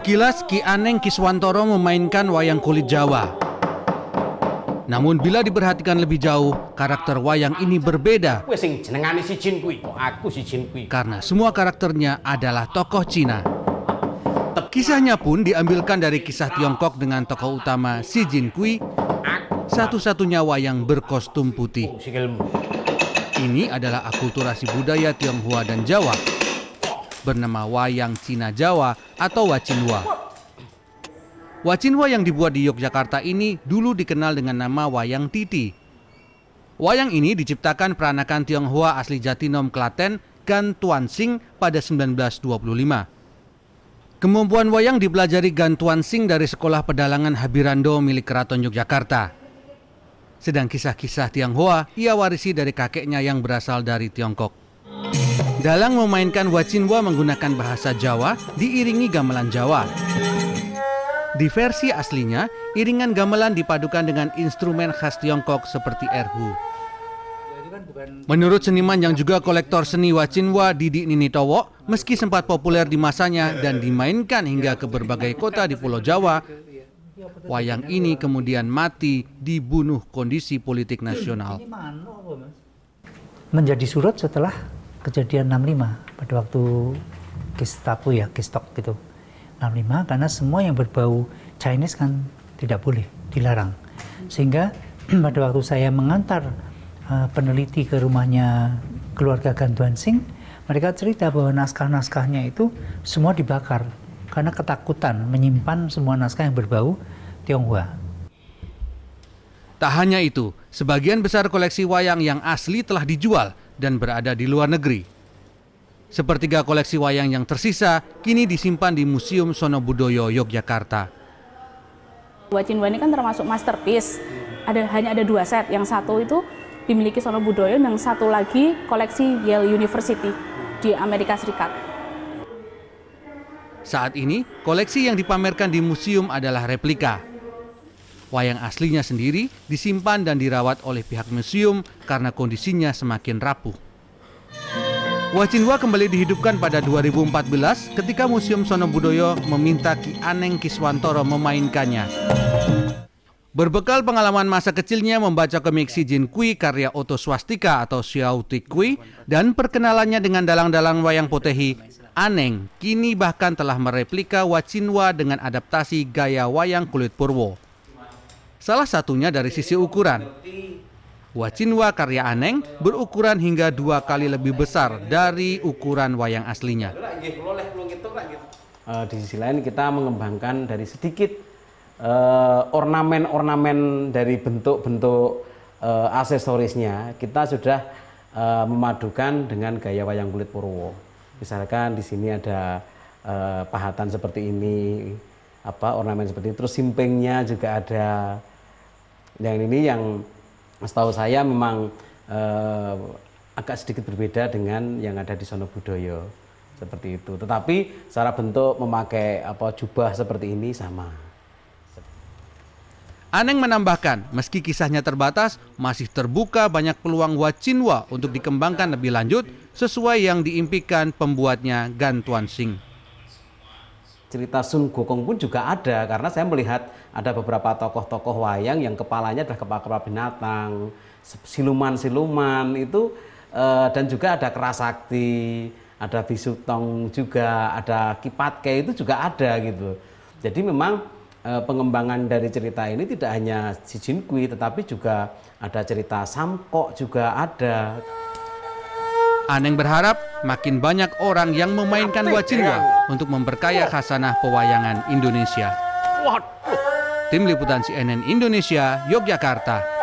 Sekilas Ki Aneng Kiswantoro memainkan wayang kulit Jawa. Namun bila diperhatikan lebih jauh, karakter wayang ini berbeda. si si. Karena semua karakternya adalah tokoh Cina. Kisahnya pun diambilkan dari kisah Tiongkok dengan tokoh utama Xi Jin Kui, satu-satunya wayang berkostum putih. Ini adalah akulturasi budaya Tionghoa dan Jawa, bernama wayang Cina Jawa atau Wacinwa. Wacinwa yang dibuat di Yogyakarta ini dulu dikenal dengan nama wayang Titi. Wayang ini diciptakan peranakan Tionghoa asli Jatinom Klaten Gan Tuan Sing pada 1925. Kemampuan wayang dipelajari Gantuan Sing dari Sekolah Pedalangan Habirando milik Keraton Yogyakarta. Sedang kisah-kisah Tionghoa ia warisi dari kakeknya yang berasal dari Tiongkok. Dalang memainkan Wacinwa menggunakan bahasa Jawa diiringi gamelan Jawa. Di versi aslinya, iringan gamelan dipadukan dengan instrumen khas Tiongkok seperti erhu. Menurut seniman yang juga kolektor seni Wacinwa Didi Ninitowo, meski sempat populer di masanya dan dimainkan hingga ke berbagai kota di Pulau Jawa, wayang ini kemudian mati dibunuh kondisi politik nasional. Menjadi surut setelah kejadian 65 pada waktu Gestapo ya, Gestok gitu. 65 karena semua yang berbau Chinese kan tidak boleh, dilarang. Sehingga pada waktu saya mengantar uh, peneliti ke rumahnya keluarga Gantuan Sing, mereka cerita bahwa naskah-naskahnya itu semua dibakar karena ketakutan menyimpan semua naskah yang berbau Tionghoa. Tak hanya itu, sebagian besar koleksi wayang yang asli telah dijual dan berada di luar negeri. Sepertiga koleksi wayang yang tersisa kini disimpan di Museum Sonobudoyo Yogyakarta. Wacinwa ini kan termasuk masterpiece. Ada hanya ada dua set. Yang satu itu dimiliki Sono Budoyo yang satu lagi koleksi Yale University di Amerika Serikat. Saat ini, koleksi yang dipamerkan di museum adalah replika. Wayang aslinya sendiri disimpan dan dirawat oleh pihak museum karena kondisinya semakin rapuh. Wacinwa kembali dihidupkan pada 2014 ketika Museum Sono Budoyo meminta Ki Aneng Kiswantoro memainkannya. Berbekal pengalaman masa kecilnya membaca komik Si Jin Kui karya Oto Swastika atau Xiao Ti Kui dan perkenalannya dengan dalang-dalang wayang potehi, Aneng kini bahkan telah mereplika Wacinwa dengan adaptasi gaya wayang kulit purwo. Salah satunya dari sisi ukuran. Wacinwa karya Aneng berukuran hingga dua kali lebih besar dari ukuran wayang aslinya. Uh, di sisi lain kita mengembangkan dari sedikit uh, ornamen-ornamen dari bentuk-bentuk uh, aksesorisnya kita sudah memadukan dengan gaya wayang kulit Purwo. Misalkan di sini ada pahatan seperti ini, apa ornamen seperti ini, terus simpengnya juga ada. Yang ini yang setahu saya memang uh, agak sedikit berbeda dengan yang ada di Sono Budoyo seperti itu. Tetapi secara bentuk memakai apa jubah seperti ini sama. Aneng menambahkan, meski kisahnya terbatas, masih terbuka banyak peluang Wacinwa untuk dikembangkan lebih lanjut sesuai yang diimpikan pembuatnya Gan Tuan Sing. Cerita Sun Gokong pun juga ada karena saya melihat ada beberapa tokoh-tokoh wayang yang kepalanya adalah kepala-kepala binatang, siluman-siluman itu eh, dan juga ada kerasakti, ada bisutong juga, ada kipatke itu juga ada gitu. Jadi memang Eh, pengembangan dari cerita ini tidak hanya si Jinkui tetapi juga ada cerita Samkok juga ada. Aneng berharap makin banyak orang yang memainkan Wacinwa untuk memperkaya khasanah pewayangan Indonesia. Tim Liputan CNN Indonesia, Yogyakarta.